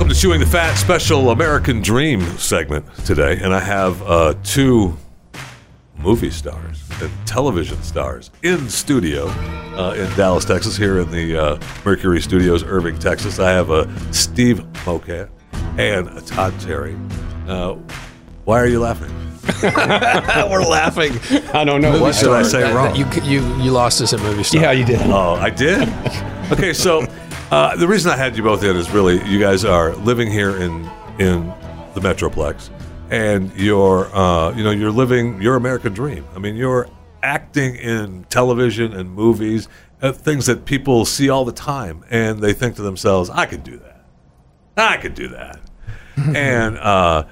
Welcome to Chewing the Fat special American Dream segment today, and I have uh, two movie stars and television stars in studio uh, in Dallas, Texas, here in the uh, Mercury Studios, Irving, Texas. I have uh, Steve Mokate and uh, Todd Terry. Uh, why are you laughing? We're laughing. I don't know. What did I say wrong? You you you lost us at movie star. Yeah, you did. Oh, I did. Okay, so uh, the reason I had you both in is really you guys are living here in in the Metroplex, and you're uh, you know you're living your American dream. I mean, you're acting in television and movies, uh, things that people see all the time, and they think to themselves, "I could do that. I could do that." and uh,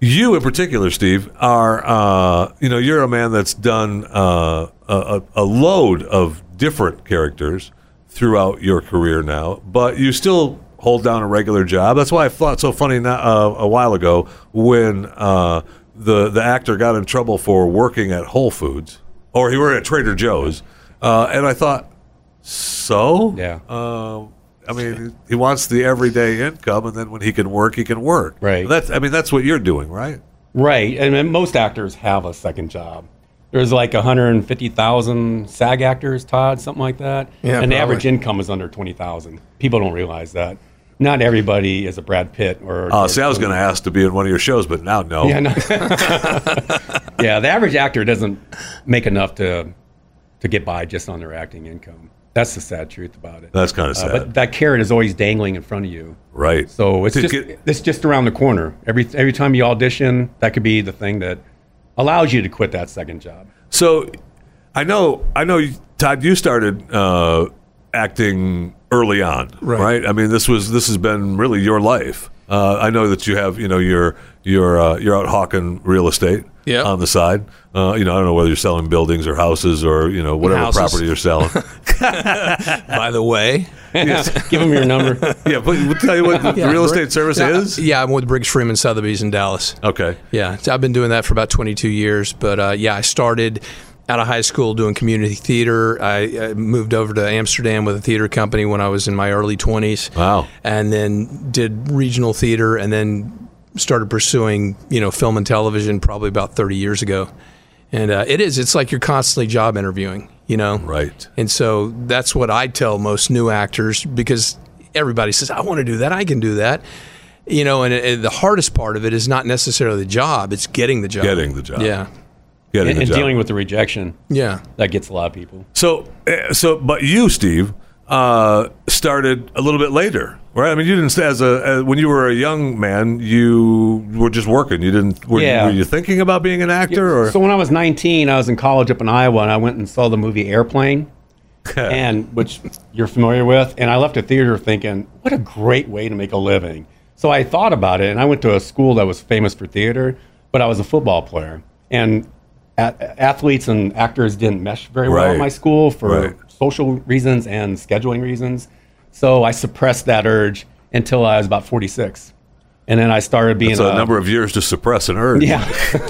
you, in particular, Steve, are uh, you know you're a man that's done uh, a, a a load of different characters throughout your career now, but you still hold down a regular job. That's why I thought so funny uh, a while ago when uh, the the actor got in trouble for working at Whole Foods or he worked at Trader Joe's, uh, and I thought, so Yeah. Uh, I mean, he wants the everyday income, and then when he can work, he can work. Right. That's. I mean, that's what you're doing, right? Right, and most actors have a second job. There's like 150,000 SAG actors, Todd, something like that. Yeah, and the average income is under 20,000. People don't realize that. Not everybody is a Brad Pitt or. Uh, see, I was going to ask to be in one of your shows, but now no. Yeah, no. yeah, the average actor doesn't make enough to to get by just on their acting income. That's the sad truth about it. That's kinda Uh, sad. but that carrot is always dangling in front of you. Right. So it's To just get- it's just around the corner. Every every time you audition, that could be the thing that allows you to quit that second job. So, I know, I know, Todd. You started uh, acting early on, right. Right. I mean, this was this has been really your life. Uh, I know that you have, you know, you're you're uh, you're out hawking real estate Yeah. on the side. Uh, you know, I don't know whether you're selling buildings or houses or you know whatever Houses. property you're selling. By the way, Give them your number. yeah, but we'll tell you what the Yeah, real Brig- estate service yeah, is. Yeah, I'm with Briggs Freeman Sotheby's in Dallas. Okay. Yeah, so I've been doing that for about 22 years. But uh, yeah, I started out of high school doing community theater. I, I moved over to Amsterdam with a theater company when I was in my early 20s. Wow. And then did regional theater, and then started pursuing you know film and television probably about 30 years ago. And uh, it is. It's like you're constantly job interviewing. You know. Right. And so that's what I tell most new actors because everybody says, I want to do that. I can do that. You know, and, and the hardest part of it is not necessarily the job, it's getting the job. Getting the job. Yeah. Getting and the and job. dealing with the rejection. Yeah. That gets a lot of people. So, uh, so, but you, Steve, uh, started a little bit later, right? I mean, you didn't as a as, when you were a young man, you were just working. You didn't. Were, Yeah. were you thinking about being an actor, or So when I was 19, I was in college up in Iowa, and I went and saw the movie Airplane, and which you're familiar with. And I left the theater thinking, what a great way to make a living. So I thought about it, and I went to a school that was famous for theater, but I was a football player, and athletes and actors didn't mesh very well Right. at my school for Right. social reasons and scheduling reasons. So I suppressed that urge until I was about 46. And then I started being it's a number of years to suppress an urge? yeah.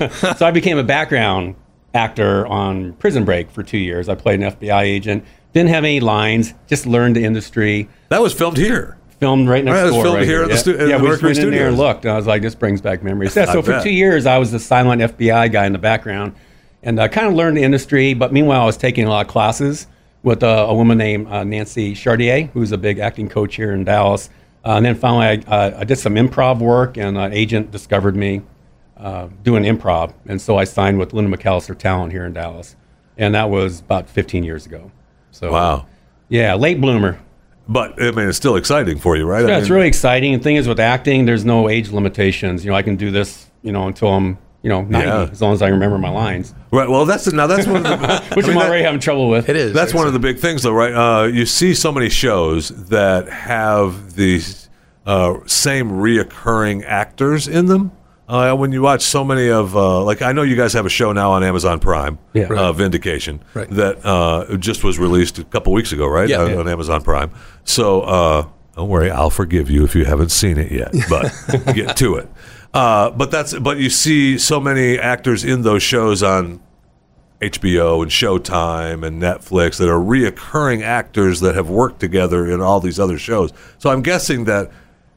so I became a background actor on Prison Break for two years. I played an FBI agent. Didn't have any lines. Just learned the industry. that was filmed here. Filmed right next Right, door. filmed right here at the yeah. stu- yeah, the we just went in there and looked. And I was like, this brings back memories. Yeah, so for two years, I was the silent FBI guy in the background, and I kind of learned the industry. But meanwhile, I was taking a lot of classes with uh, a woman named uh, Nancy Chartier, who's a big acting coach here in Dallas. Uh, and then finally, I, uh, I did some improv work, and an agent discovered me uh, doing improv, and so I signed with Linda McAllister Talent here in Dallas, and that was about 15 years ago. So Wow. yeah, late bloomer. But I mean, it's still exciting for you, right? I Yeah, it's really exciting. The thing is, with acting, there's no age limitations. You know, I can do this, you know, until I'm, you know, 90, Yeah. as long as I remember my lines, right. Well, that's now that's one of the which I mean, I'm that- already having trouble with. It is. That's one of the big things, though, right? Uh, you see so many shows that have these uh, same reoccurring actors in them. Uh, when you watch so many of, uh, like, I know you guys have a show now on Amazon Prime, Yeah. uh, Vindication, Right. that uh, just was released a couple weeks ago, right? Yeah. on, Yeah. on Amazon Prime. So uh, don't worry, I'll forgive you if you haven't seen it yet, but get to it. Uh, but that's but you see so many actors in those shows on HBO and Showtime and Netflix that are reoccurring actors that have worked together in all these other shows. So I'm guessing that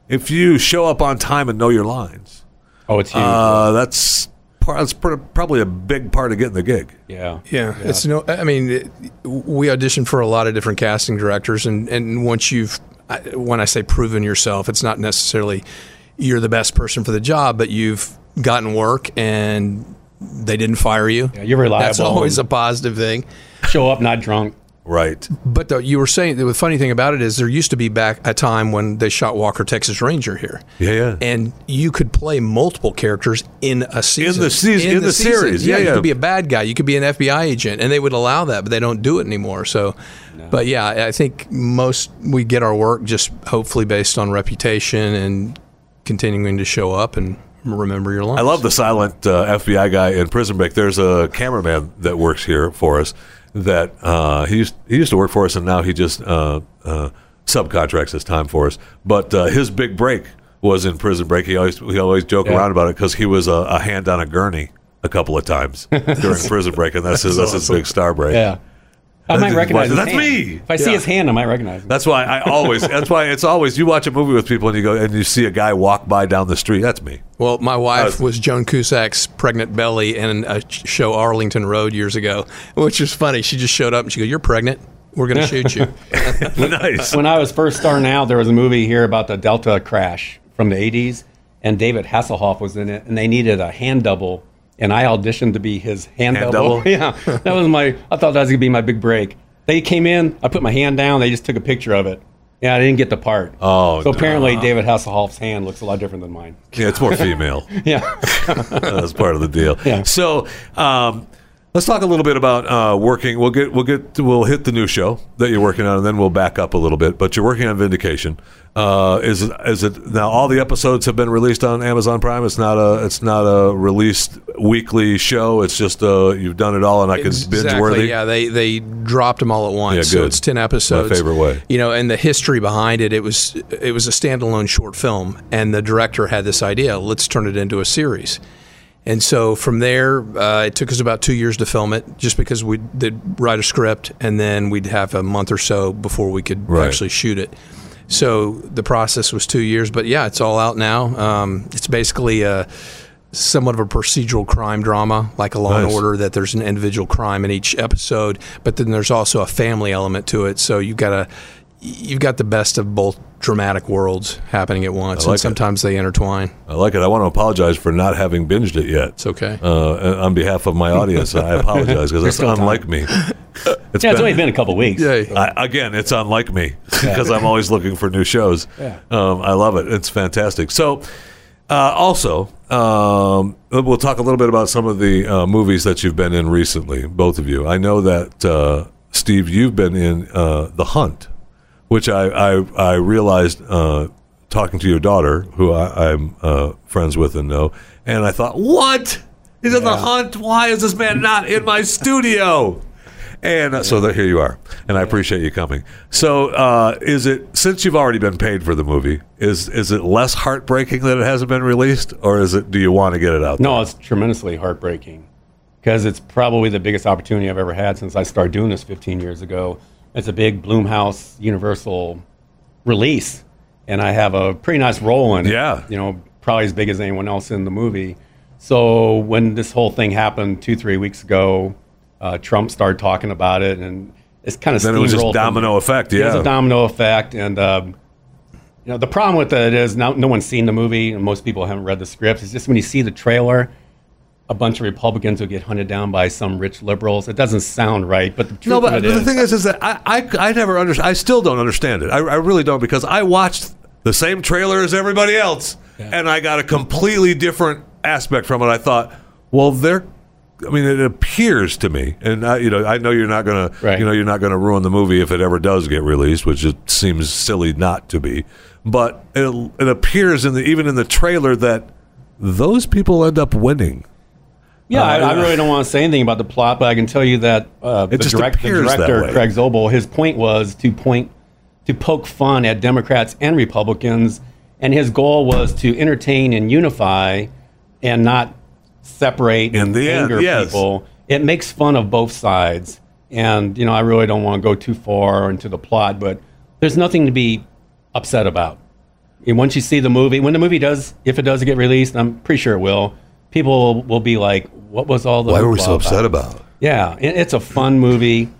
if you show up on time and know your lines, Oh, it's huge. uh, that's that's probably a big part of getting the gig. yeah. Yeah, it's no. I mean, it, we auditioned for a lot of different casting directors, and and once you've, I- when I say proven yourself, it's not necessarily you're the best person for the job, but you've gotten work and they didn't fire you. Yeah, you're reliable. That's always a positive thing. Show up not drunk. Right. But the, you were saying the funny thing about it is there used to be back a time when they shot Walker Texas Ranger here. Yeah, yeah. And you could play multiple characters in a season. In the season- in the series. Yeah, you yeah. could be a bad guy. You could be an FBI agent, and they would allow that, but they don't do it anymore. So, but yeah, I think most we get our work just hopefully based on reputation and continuing to show up and remember your lines. I love the silent uh, FBI guy in Prison Break. There's a cameraman that works here for us that uh, he used he used to work for us, and now he just uh, uh, subcontracts his time for us. But uh, his big break was in Prison Break. He always we always joke Yeah. around about it because he was a, a hand on a gurney a couple of times during Prison Break, and that's his that's his big star break. Yeah. I might recognize his that's hand. me. If I see his hand, I might recognize him. That's why I always. That's why it's always. You watch a movie with people and you go and you see a guy walk by down the street. That's me. Well, my wife was- was Joan Cusack's pregnant belly in a show Arlington Road years ago, which is funny. She just showed up and she goes, "You're pregnant. We're going to shoot you." nice. when I was first starting out, there was a movie here about the Delta crash from the 80s, and David Hasselhoff was in it, and they needed a hand double, and I auditioned to be his hand, Hand double. double? yeah, that was my, I thought that was going to be my big break. They came in, I put my hand down, they just took a picture of it. Yeah, I didn't get the part. Oh, So apparently David Hasselhoff's hand looks a lot different than mine. Yeah, it's more female. Yeah. That's part of the deal. Yeah. So um, let's talk a little bit about uh, working. We'll get we'll get we'll hit the new show that you're working on, and then we'll back up a little bit. But you're working on Vindication. Uh, is is it now? All the episodes have been released on Amazon Prime. It's not a it's not a released weekly show. It's just uh, you've done it all, and I can binge worthy. Yeah, they they dropped them all at once. Yeah, So good. it's ten episodes. My favorite way. You know, and the history behind it, it was it was a standalone short film, and the director had this idea: let's turn it into a series. And so from there, uh, it took us about two years to film it, just because we did write a script, and then we'd have a month or so before we could Right. actually shoot it. So the process was two years, but yeah, it's all out now. Um, it's basically a somewhat of a procedural crime drama, like a Law and Order, that there's an individual crime in each episode, but then there's also a family element to it. So you've got a you've got the best of both dramatic worlds happening at once, like and sometimes they intertwine. I like it. I want to apologize for not having binged it yet. It's okay. Uh, on behalf of my audience, I apologize because it's unlike me. It's Yeah, it's only been a couple weeks. Yeah. I, again, it's unlike me because I'm always looking for new shows. Yeah. Um, I love it. It's fantastic. So, uh, also, um, we'll talk a little bit about some of the uh, movies that you've been in recently, both of you. I know that, uh, Steve, you've been in uh, The Hunt, which I, I, I realized uh, talking to your daughter, who I, I'm uh, friends with and know, and I thought, what? He's in The Hunt. Why is this man not in my studio? And uh, so there, here you are, and I appreciate you coming. So, uh, is it since you've already been paid for the movie? Is is it less heartbreaking that it hasn't been released, or is it? Do you want to get it out? No, it's tremendously heartbreaking because it's probably the biggest opportunity I've ever had since I started doing this 15 years ago. It's a big Blumhouse Universal release, and I have a pretty nice role in it. Yeah. You know, probably as big as anyone else in the movie. So when this whole thing happened two, three weeks ago, uh, Trump started talking about it, and it's kind of Then it was just steamrolled from- domino effect. Yeah. It was a domino effect, and um, you know the problem with it is no, no one's seen the movie, and most people haven't read the scripts. It's just when you see the trailer, a bunch of Republicans will get hunted down by some rich liberals. It doesn't sound right, but the truth no, but of it the is, thing is, is that I, I, I never understand. I still don't understand it. I, I really don't because I watched the same trailer as everybody else, and I got a completely different aspect from it. I thought, well, they're. I mean, it appears to me, and I, you know, I know you're not gonna, Right. you know, you're not gonna ruin the movie if it ever does get released, which it seems silly not to be. But it, it appears in the even in the trailer that those people end up winning. Yeah, I, I uh, really don't want to say anything about the plot, but I can tell you that uh, the, direct, the director. Craig Zobel, his point was to point to poke fun at Democrats and Republicans, and his goal was to entertain and unify, and not separate In and the end, anger yes. people. It makes fun of both sides, and you know I really don't want to go too far into the plot, but there's nothing to be upset about. And once you see the movie, when the movie does, if it does get released, I'm pretty sure it will. People will be like, "What was all the?" Why were we hoopla so upset about? Yeah, it, it's a fun movie,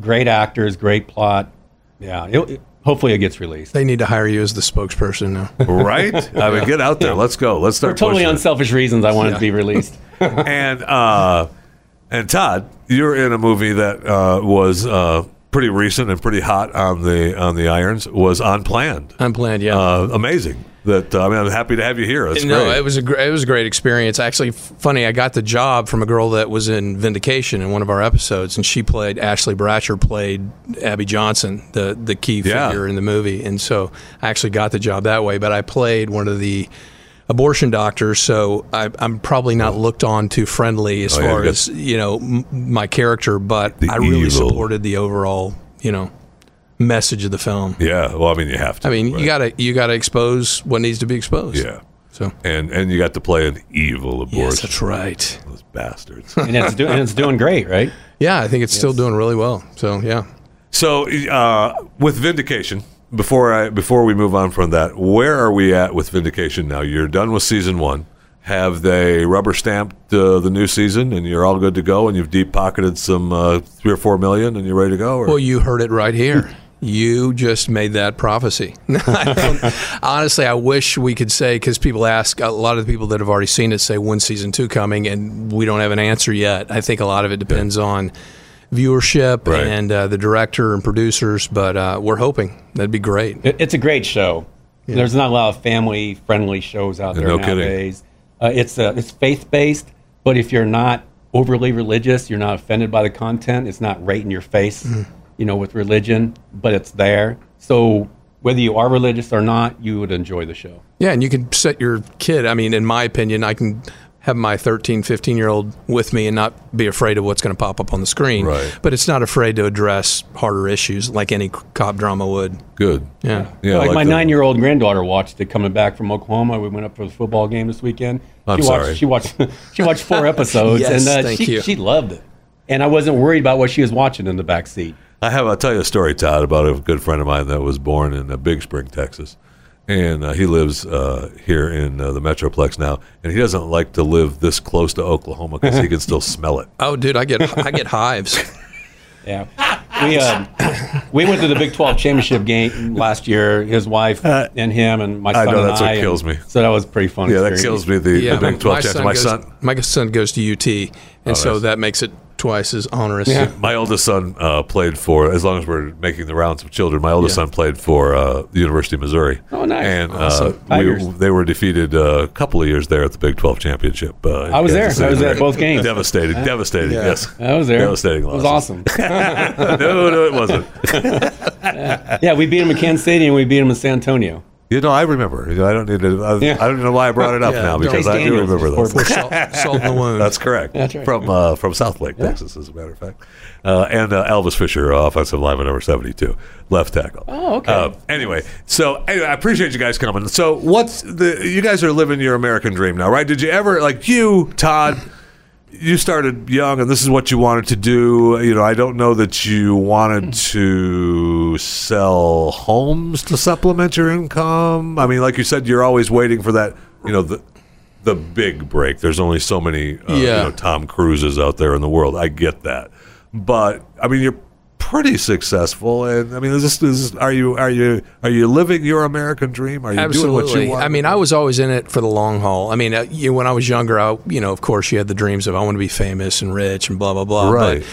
great actors, great plot. Yeah, it, it- hopefully it gets released. They need to hire you as the spokesperson now. Right? I mean, get out there. Let's go. Let's For start totally pushing it. unselfish reasons, I want it to be released. and uh, and Todd, you're in a movie that uh, was uh, pretty recent and pretty hot on the on the irons. Was unplanned. Unplanned, yeah. Uh, amazing. That uh, I mean, I'm happy to have you here. That's no, great. it was a gr- it was a great experience. Actually, funny, I got the job from a girl that was in Vindication in one of our episodes, and she played Ashley Bratcher played Abby Johnson, the the key Yeah. figure in the movie, and so I actually got the job that way. But I played one of the abortion doctors, so I, I'm probably not looked on too friendly as Oh, yeah, far as you know m- my character. But I really evil. supported the overall you know message of the film. yeah. Well, I mean, you have to. I mean, right? you gotta you gotta expose what needs to be exposed. Yeah. So And and you got to play an evil abortion. yes, that's right. Those bastards. and it's, do, and it's doing great, right? Yeah, I think it's still doing really well. So yeah, So, uh, with Vindication, before I before we move on from that, where are we at with Vindication now? You're done with season one. Have they rubber stamped uh, the new season, and you're all good to go? And you've deep pocketed some uh, three or four million, and you're ready to go? Or? well, you heard it right here. You just made that prophecy. I honestly, I wish we could say because people ask a lot of the people that have already seen it say when's season two coming, and we don't have an answer yet. I think a lot of it depends on viewership Right. and uh, the director and producers, but uh, we're hoping that'd be great. It's a great show. There's not a lot of family friendly shows out there no nowadays. Uh, it's uh, it's faith based, but if you're not overly religious, you're not offended by the content. It's not right in your face, Mm-hmm. You know, with religion, but it's there. So whether you are religious or not, you would enjoy the show. Yeah, and you can set your kid. I mean, in my opinion, I can have my 13, 15 year old with me and not be afraid of what's going to pop up on the screen. Right. But it's not afraid to address harder issues like any cop drama would. good. Yeah. Yeah, like, my nine year old granddaughter watched it coming back from Oklahoma. We went up for the football game this weekend. I'm she sorry. Watched, she watched she watched four episodes, Yes, and uh, thank she, you. she loved it. And I wasn't worried about what she was watching in the back seat. I have. I'll tell you a story, Todd, about a good friend of mine that was born in uh, Big Spring, Texas, and uh, he lives uh, here in uh, the Metroplex now. And he doesn't like to live this close to Oklahoma because he can still smell it. Oh, dude, I get I get hives. Yeah, we uh, we went to the Big Twelve championship game last year. His wife and him and my son. I know, and that's what I, and kills me. So that was pretty fun. Yeah, that kills me. The, Yeah, the Big Twelve championship. My goes, son, my son goes to UT, and so nice. that makes it twice as onerous. Yeah. my oldest son uh, played for. As long as we're making the rounds of children, my oldest Yeah. son played for uh, the University of Missouri. Oh, nice. And Awesome. uh, we, they were defeated uh, a couple of years there at the Big Twelve championship. Uh, I was there. Kansas I was there at both games. Devastating, devastating. Yeah. Yes, I was there. Devastating It was awesome. no, no, it wasn't. yeah, we beat him at Kansas City and we beat him in San Antonio. You know, I remember. I don't need to. I, Yeah. I don't know why I brought it up Yeah, now because I do remember those. Salt, salt the wound. That's correct. That's right. From uh, from Southlake, Texas, as a matter of fact. Uh, and uh, Elvis Fisher, uh, offensive lineman number seventy-two, left tackle. Oh, okay. Uh, anyway, so anyway, I appreciate you guys coming. So, what's the? You guys are living your American dream now, right? Did you ever like you, Todd? You started young, and this is what you wanted to do. You know, I don't know that you wanted to sell homes to supplement your income. I mean, like you said, you're always waiting for that. You know, the the big break. There's only so many, uh, you know, Tom Cruises out there in the world. I get that, but I mean, you're pretty successful, and I mean, is this, is this, are you are you are you living your American dream? Are you doing what you want? I mean, I was always in it for the long haul. I mean, uh, you, when I was younger, I, you know, of course, you had the dreams of I want to be famous and rich and blah blah blah. Right.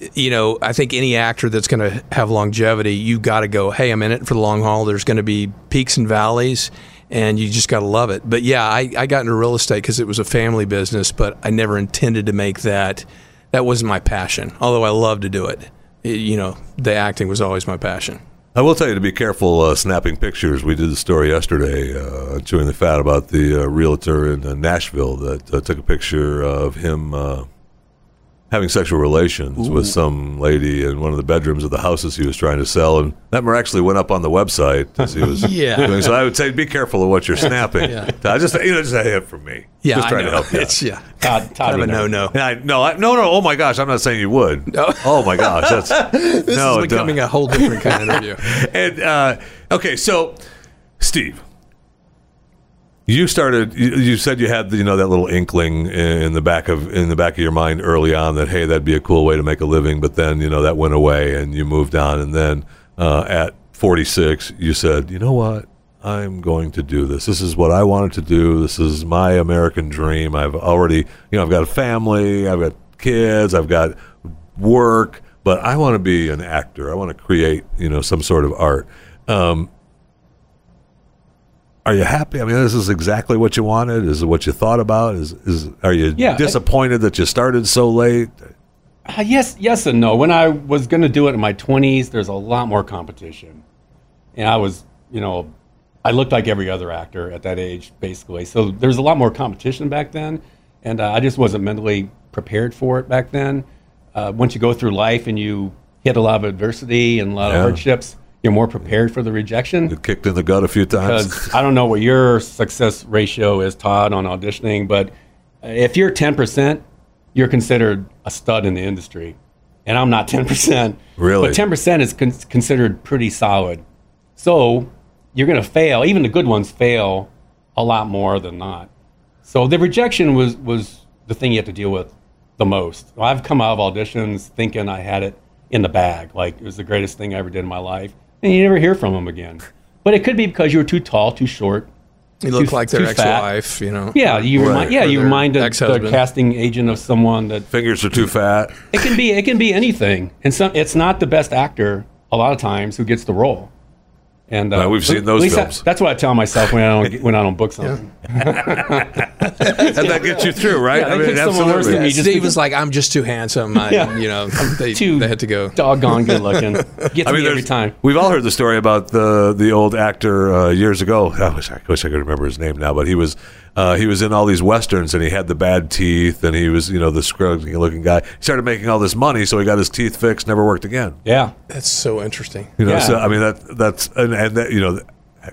But you know, I think any actor that's going to have longevity, you got to go. Hey, I'm in it for the long haul. There's going to be peaks and valleys. And you just got to love it. But yeah, I, I got into real estate because it was a family business, but I never intended to make that. That wasn't my passion, although I love to do. It- you know, the acting was always my passion. I will tell you to be careful uh, snapping pictures. We did the story yesterday, uh, chewing the fat about the uh, realtor in uh, Nashville that uh, took a picture of him uh, having sexual relations with some lady in one of the bedrooms of the houses he was trying to sell, and that actually went up on the website as he was Yeah. doing. So I would say be careful of what you're snapping. Yeah. I just you know just a hint from me. Yeah, just I trying to help you. It's yeah, Todd, Todd kind of a would no no. I, no, I, no, no. Oh my gosh, I'm not saying you would. No. Oh my gosh, that's This no. is don't. becoming a whole different kind of interview. and uh, okay, so Steve, You started. You, said you had you know that little inkling in the back of in the back of your mind early on that hey that'd be a cool way to make a living, but then you know that went away and you moved on, and then uh, at 46 you said you know what I'm going to do this. This is what I wanted to do. This is my American dream. I've already you know I've got a family. I've got kids. I've got work, but I want to be an actor. I want to create you know some sort of art. Um, are you happy? I mean, this is exactly what you wanted. Is it what you thought about? Is is are you Yeah, I- disappointed that you started so late? Uh, yes, yes, and no. When I was going to do it in my 20s, there's a lot more competition, and I was, you know, I looked like every other actor at that age, basically. So there's a lot more competition back then, and uh, I just wasn't mentally prepared for it back then. Uh, once you go through life and you hit a lot of adversity and a lot Yeah. of hardships, you're more prepared for the rejection. It kicked in the gut a few times. Because I don't know what your success ratio is, Todd, on auditioning, but if you're 10%, you're considered a stud in the industry. And I'm not 10%. Really? But 10% is con- considered pretty solid. So you're going to fail. Even the good ones fail a lot more than not. So the rejection was, was the thing you have to deal with the most. I've come out of auditions thinking I had it in the bag, like it was the greatest thing I ever did in my life, and you never hear from them again. But it could be because you were too tall, too short. You look Too- like their fat. ex-wife, you know. Yeah, you Right. remind, yeah, Or you remind the, the casting agent of someone that Fingers are too fat. it can be it can be anything, and some it's not the best actor a lot of times who gets the role. And uh, Well, we've seen those least I- films. that's what I tell myself when I don't when I don't book something. and that gets you through, right? Yeah, that gets someone worse than Yeah, me just Steve because- was like, "I'm just too handsome." I, Yeah. You know, they, Too they had to go. Doggone good looking. Gets I mean, me every time. We've all heard the story about the the old actor uh, years ago. I wish I wish I could remember his name now, but he was uh, he was in all these westerns, and he had the bad teeth, and he was you know the scrubby looking guy. He started making all this money, so he got his teeth fixed. Never worked again. Yeah. That's so interesting. You know, Yeah. so I mean that that's and, and that you know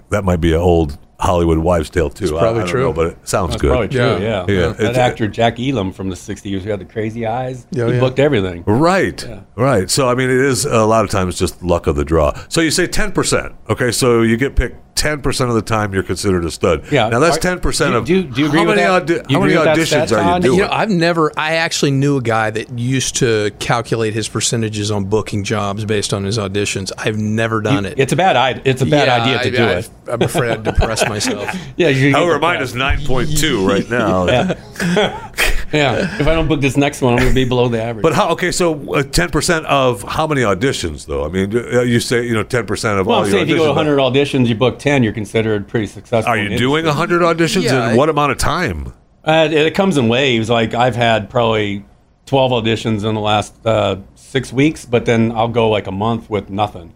that might be an old Hollywood wives' tale too. I- probably I, don't true. know, but it sounds That's good. probably true. Yeah. Yeah. Yeah, That it's- actor Jack Elam from the '60s who had the crazy eyes. Yeah, he yeah. booked everything. Right, right. So I mean, it is a lot of times just luck of the draw. So you say ten percent. Okay, so you get picked ten percent of the time. You're considered a stud. Yeah. Now that's ten percent of. do- do you agree how with many that? audi- you how many agree with that auditions stat, are you Todd? doing? You know, I've never. I actually knew a guy that used to calculate his percentages on booking jobs based on his auditions. I've never done it. It's a bad idea. It's a bad Yeah, idea to I, do I, it. I'm afraid I'd depress myself. Yeah. You However, mine is nine point two right now. Yeah. yeah. If I don't book this next one, I'm going to be below the average. But how? Okay, so ten percent of how many auditions though? I mean, uh, you say you know ten percent of well, all I'm your saying if you go to auditions. 100 auditions, you book 10, you're considered pretty successful. Are you the doing hundred auditions Yeah, in I- what amount of time? Uh, it, it comes in waves. Like I've had probably 12 auditions in the last uh, six weeks, but then I'll go like a month with nothing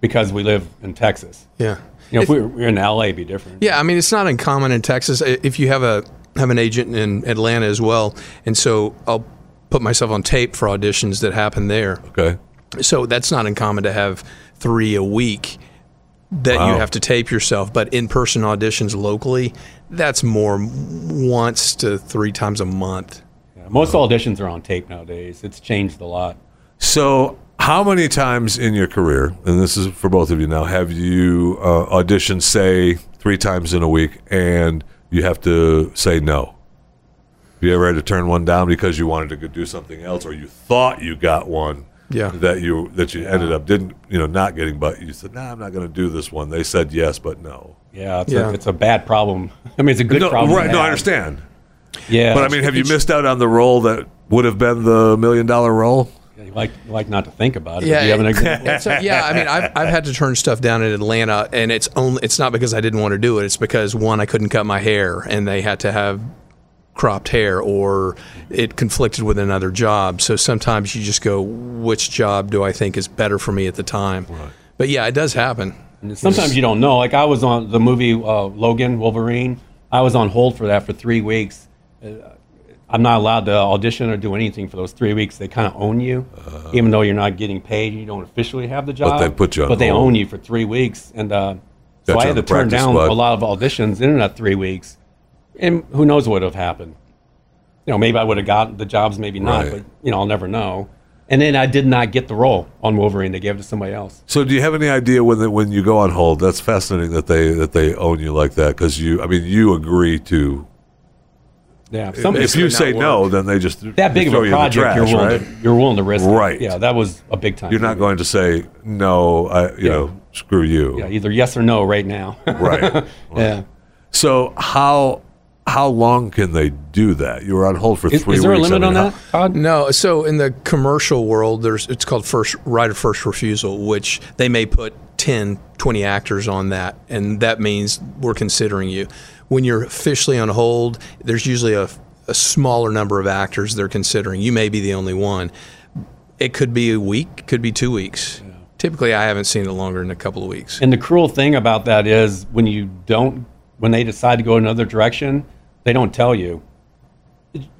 because we live in Texas. Yeah. You know, if we were, we were in LA, it'd be different. Yeah, I mean it's not uncommon in Texas if you have a have an agent in Atlanta as well, and so I'll put myself on tape for auditions that happen there. Okay. So that's not uncommon to have three a week that Wow. you have to tape yourself. But in person auditions locally, that's more once to three times a month. Yeah, most auditions are on tape nowadays. It's changed a lot. So, how many times in your career, and this is for both of you now, have you uh, auditioned, say, three times in a week, and you have to say no? Have you ever had to turn one down because you wanted to do something else, or you thought you got one Yeah. that you that you ended up didn't, you know, not getting, but you said, "Nah, I'm not going to do this one." They said yes, but no. Yeah, it's, Yeah. A, it's a bad problem. I mean, it's a good no, problem. right? to No, I understand. Yeah, But I mean, have you missed out on the role that would have been the million dollar role? you like you like not to think about it. Yeah, Do you have an yeah, I mean, I've, I've had to turn stuff down in Atlanta, and it's only it's not because I didn't want to do it. It's because one, I couldn't cut my hair, and they had to have cropped hair, or it conflicted with another job. So sometimes you just go, which job do I think is better for me at the time? But yeah, it does happen. Sometimes you don't know. Like I was on the movie uh, Logan Wolverine. I was on hold for that for three weeks. Uh, I'm not allowed to audition or do anything for those three weeks. They kind of own you, even though you're not getting paid. You don't officially have the job. But they put you on But they hold. own you for three weeks, and uh, so I had to turn down squad. a lot of auditions in that three weeks. And who knows what would have happened? You know, maybe I would have gotten the jobs, maybe not. Right. But you know, I'll never know. And then I did not get the role on Wolverine. They gave it to somebody else. So, do you have any idea when the, when you go on hold? That's fascinating that they that they own you like that because you. I mean, you agree to. Yeah. Some, If you say no, then they just that big of a you project, you're willing right? to, you're willing to risk. it. Right. Yeah, that was a big time. You're not going to say no. I, you Yeah. know, screw you. Yeah, either yes or no right now. Right. yeah. So how how long can they do that? You were on hold for three is there a limit I on mean, that, how- Todd? No, so in the commercial world, there's it's called first right of first refusal, which they may put 10, 20 actors on that, and that means we're considering you. When you're officially on hold, there's usually a, a smaller number of actors they're considering. You may be the only one. It could be a week, could be two weeks. Typically, I haven't seen it longer than a couple of weeks. And the cruel thing about that is when you don't, when they decide to go another direction, they don't tell you.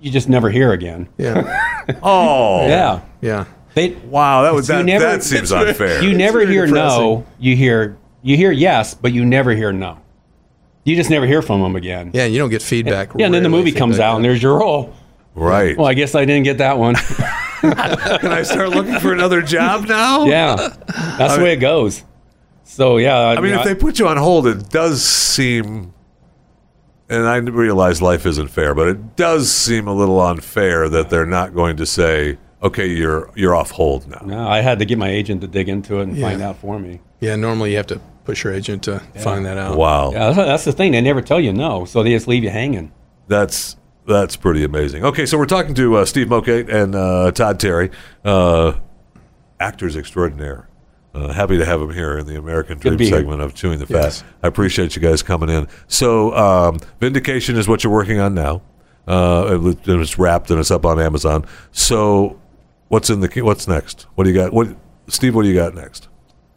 You just never hear again. Yeah, Oh, Yeah. yeah. They, Wow, that was that. never- that seems unfair. you never hear depressing. no. You hear you hear yes, but you never hear no. You just never hear from them again. Yeah, you don't get feedback. Yeah, and then the rarely movie comes out, and there's your role. right. Well, I guess I didn't get that one. Can I start looking for another job now? yeah, that's the way it goes. So yeah, I mean, if they put you on hold, it does seem. And I realize life isn't fair, but it does seem a little unfair that they're not going to say, "Okay, you're you're off hold now." no, I had to get my agent to dig into it and Yeah. find out for me. Yeah, normally you have to push your agent to find that out. Wow. Yeah, that's, that's the thing. They never tell you no, so they just leave you hanging. That's that's pretty amazing. Okay, so we're talking to uh, Steve Mokate and uh, Todd Terry, uh, actors extraordinaire. Uh, happy to have him here in the American Dream be here. segment of Chewing the Fat. Yes. I appreciate you guys coming in. So, um, Vindication is what you're working on now. Uh, it- it's wrapped and it's up on Amazon. So, what's in the what's next? What do you got? What Steve? What do you got next?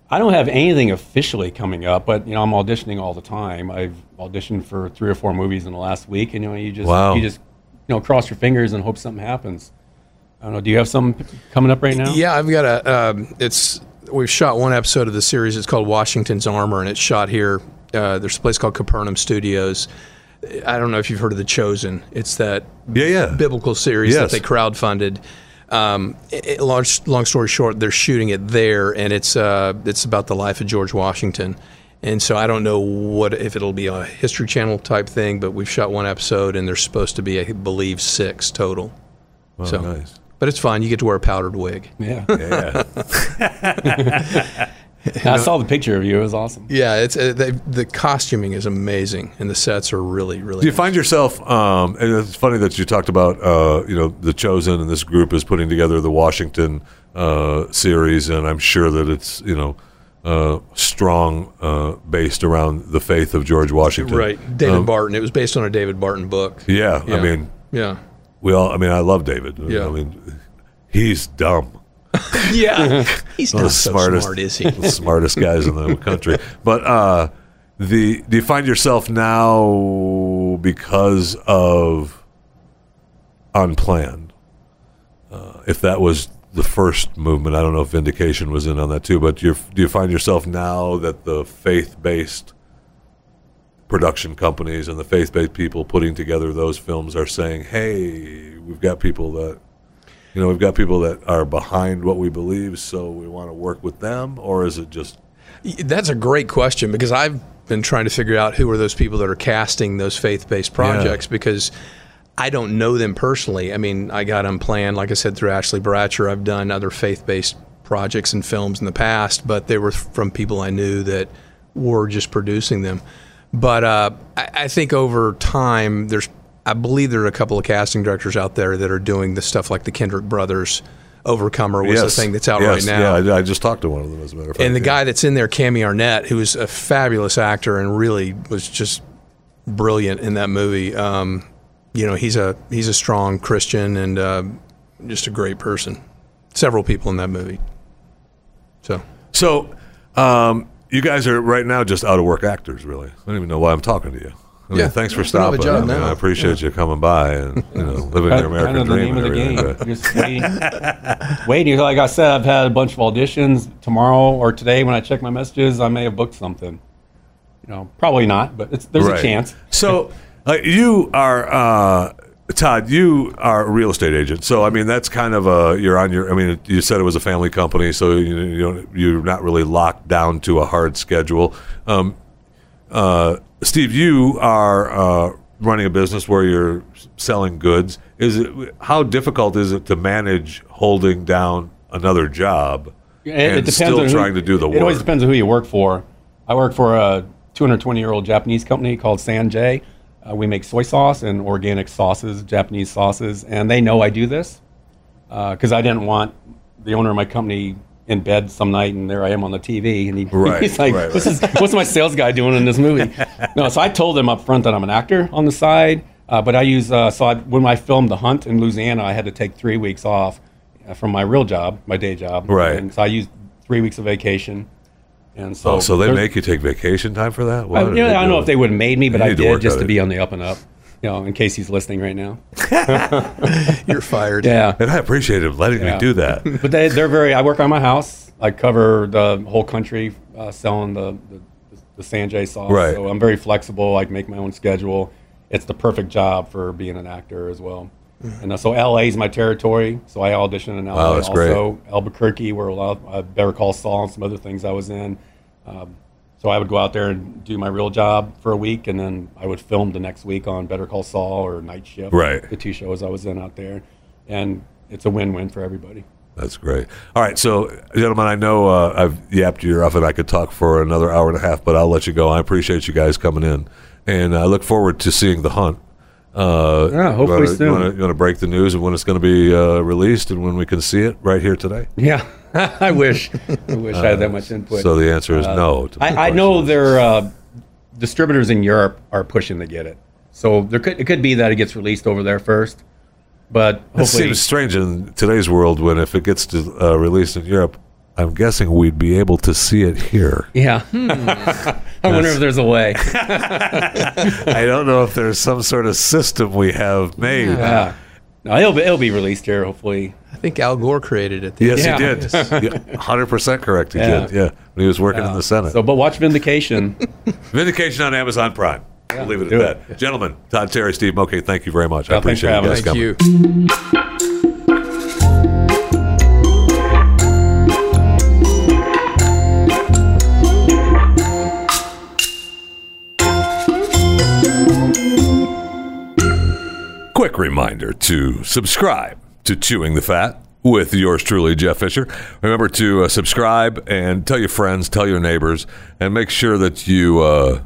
I don't have anything officially coming up, but you know I'm auditioning all the time. I've auditioned for three or four movies in the last week, and you know you just Wow. you just you know cross your fingers and hope something happens. I don't know. Do you have some coming up right now? Yeah, I've got a. Um, it's we've shot one episode of the series. It's called Washington's Armor, and it's shot here. Uh, there's a place called Capernaum Studios. I don't know if you've heard of The Chosen. It's that Yeah, yeah. biblical series Yes. that they crowdfunded. Um, it, it- long, long story short, they're shooting it there, and it's uh, it's about the life of George Washington. And so I don't know what if it'll be a History Channel type thing, but we've shot one episode, and there's supposed to be, I believe, six total. Oh, so, nice. But it's fine. You get to wear a powdered wig. Yeah. Yeah. I saw the picture of you. It was awesome. Yeah, it's uh, they, the costuming is amazing, and the sets are really, really. Do you nice. find yourself? Um, and it's funny that you talked about, uh, you know, the chosen and this group is putting together the Washington uh, series, and I'm sure that it's you know uh, strong uh, based around the faith of George Washington. right? David Um, Barton. It was based on a David Barton book. Yeah, I mean, Yeah, we all. I mean, I love David. Yeah. I mean, he's dumb. yeah. He's not the so smartest, smart, is he? the smartest guys in the country. But uh, the do you find yourself now because of unplanned? Uh, if that was the first movement, I don't know if Vindication was in on that too. But you're, do you find yourself now that the faith-based production companies and the faith-based people putting together those films are saying, "Hey, we've got people that." You know, we've got people that are behind what we believe, so we want to work with them, or is it just That's a great question because I've been trying to figure out who are those people that are casting those faith-based projects because I don't know them personally. I mean, I got Unplanned, like I said, through Ashley Bratcher. I've done other faith-based projects and films in the past, but they were from people I knew that were just producing them. But uh, I, I think over time, there's, I believe there are a couple of casting directors out there that are doing the stuff like the Kendrick Brothers. Overcomer was the thing that's out yes, right now. Yeah, I, I just talked to one of them as a matter of fact. And the yeah. guy that's in there, Cami Arnett, who is a fabulous actor and really was just brilliant in that movie. Um, you know, he's a he's a strong Christian and uh, just a great person. Several people in that movie. So So, um, you guys are right now just out of work actors, really. I don't even know why I'm talking to you. I mean, Yeah. thanks for You don't have a stopping. job I, mean. I appreciate you coming by and you know living Kind your American kind of the dream name of the game. but- Just waiting. waiting. Like I said, I've had a bunch of auditions. Tomorrow or today, when I check my messages, I may have booked something. You know, probably not, but it's, there's Right. a chance. So, uh, you are uh, Todd, you are a real estate agent, so I mean that's kind of a you're on your. I mean, you said it was a family company, so you, you don't, you're not really locked down to a hard schedule. Um, uh, Steve, you are uh, running a business where you're selling goods. Is it how difficult is it to manage holding down another job It, and it depends still who- trying to do the work. It always depends on who you work for. I work for a 220 year old Japanese company called San-J. Uh, we make soy sauce and organic sauces, Japanese sauces, and they know I do this because I didn't want the owner of my company in bed some night and there I am on the TV and he, Right, he's like, right, "This is what's my sales guy doing in this movie?" no, so I told him up front that I'm an actor on the side, uh, but I use uh, so I, when I filmed The Hunt in Louisiana, I had to take three weeks off uh, from my real job, my day job, Right. And so I used three weeks of vacation, and so Oh, so they make you take vacation time for that? Why I, you know, I don't do know if they would have made me, but I need to did just to be on the up and up. You know, in case he's listening right now. You're fired. Yeah. And I appreciate him letting me do that. but they, they're very. I work on my house. I cover the whole country uh, selling the, the the San-J sauce. Right. So I'm very flexible. I can make my own schedule. It's the perfect job for being an actor as well. And uh, so LA is my territory. So I auditioned in LA. Wow, that's great. also Albuquerque, where a lot of uh, Better Call Saul and some other things I was in. Um, so I would go out there and do my real job for a week, and then I would film the next week on Better Call Saul or Night Shift. Right. The two shows I was in out there, and it's a win-win for everybody. That's great. All right, so gentlemen, I know uh, I've yapped you off, and I could talk for another hour and a half, but I'll let you go. I appreciate you guys coming in, and I look forward to seeing the hunt. Uh, Yeah, hopefully wanna, soon. You want, to, you want to break the news of when it's going to be uh, released and when we can see it right here today? Yeah, I wish. I wish I had that much input. So the answer is no. to I, I know their uh, distributors in Europe are pushing to get it. So there could it could be that it gets released over there first, but It seems strange in today's world when if it gets to, uh, released in Europe, I'm guessing we'd be able to see it here. yeah. Hmm. I wonder if there's a way. I don't know if there's some sort of system we have made. Yeah. No, it'll be, it'll be released here. Hopefully, I think Al Gore created it. Yes, Yeah. he did. Hundred percent correct. He Yeah. did. Yeah, when he was working in the Senate. So, but watch Vindication. Vindication on Amazon Prime. we'll leave it at do that. it. Gentlemen, Todd Terry, Steve Moke, thank you very much. I Well, thanks appreciate for you guys having coming. You. Reminder to subscribe to Chewing the Fat with yours truly, Jeff Fisher. Remember to uh, subscribe and tell your friends, tell your neighbors, and make sure that you, uh,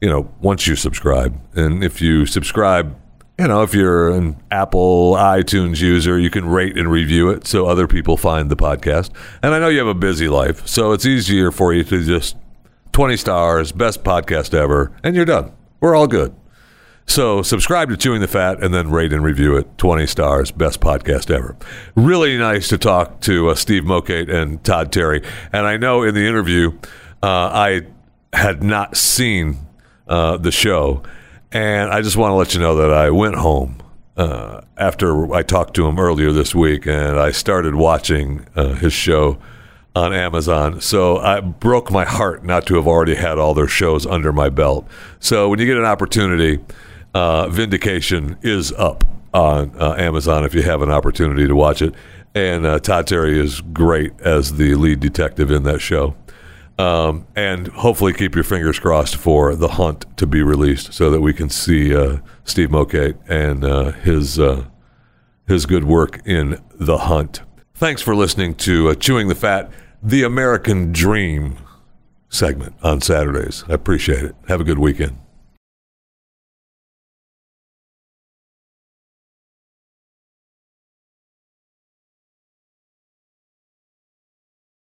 you know, once you subscribe, and if you subscribe, you know, if you're an Apple iTunes user, you can rate and review it so other people find the podcast. And I know you have a busy life, so it's easier for you to just 20 stars, best podcast ever, and you're done. We're all good. So subscribe to Chewing the Fat and then rate and review it. 20 stars, best podcast ever. Really nice to talk to uh, Steve Mokate and Todd Terry. And I know in the interview, uh, I had not seen uh, the show. And I just want to let you know that I went home uh, after I talked to him earlier this week and I started watching uh, his show on Amazon. So I broke my heart not to have already had all their shows under my belt. So when you get an opportunity, uh, Vindication is up on uh, Amazon if you have an opportunity to watch it. And uh, Todd Terry is great as the lead detective in that show. Um, and hopefully keep your fingers crossed for The Hunt to be released so that we can see uh, Steve Mokate and uh, his uh, his good work in The Hunt. Thanks for listening to Chewing the Fat, the American Dream segment on Saturdays. I appreciate it. Have a good weekend.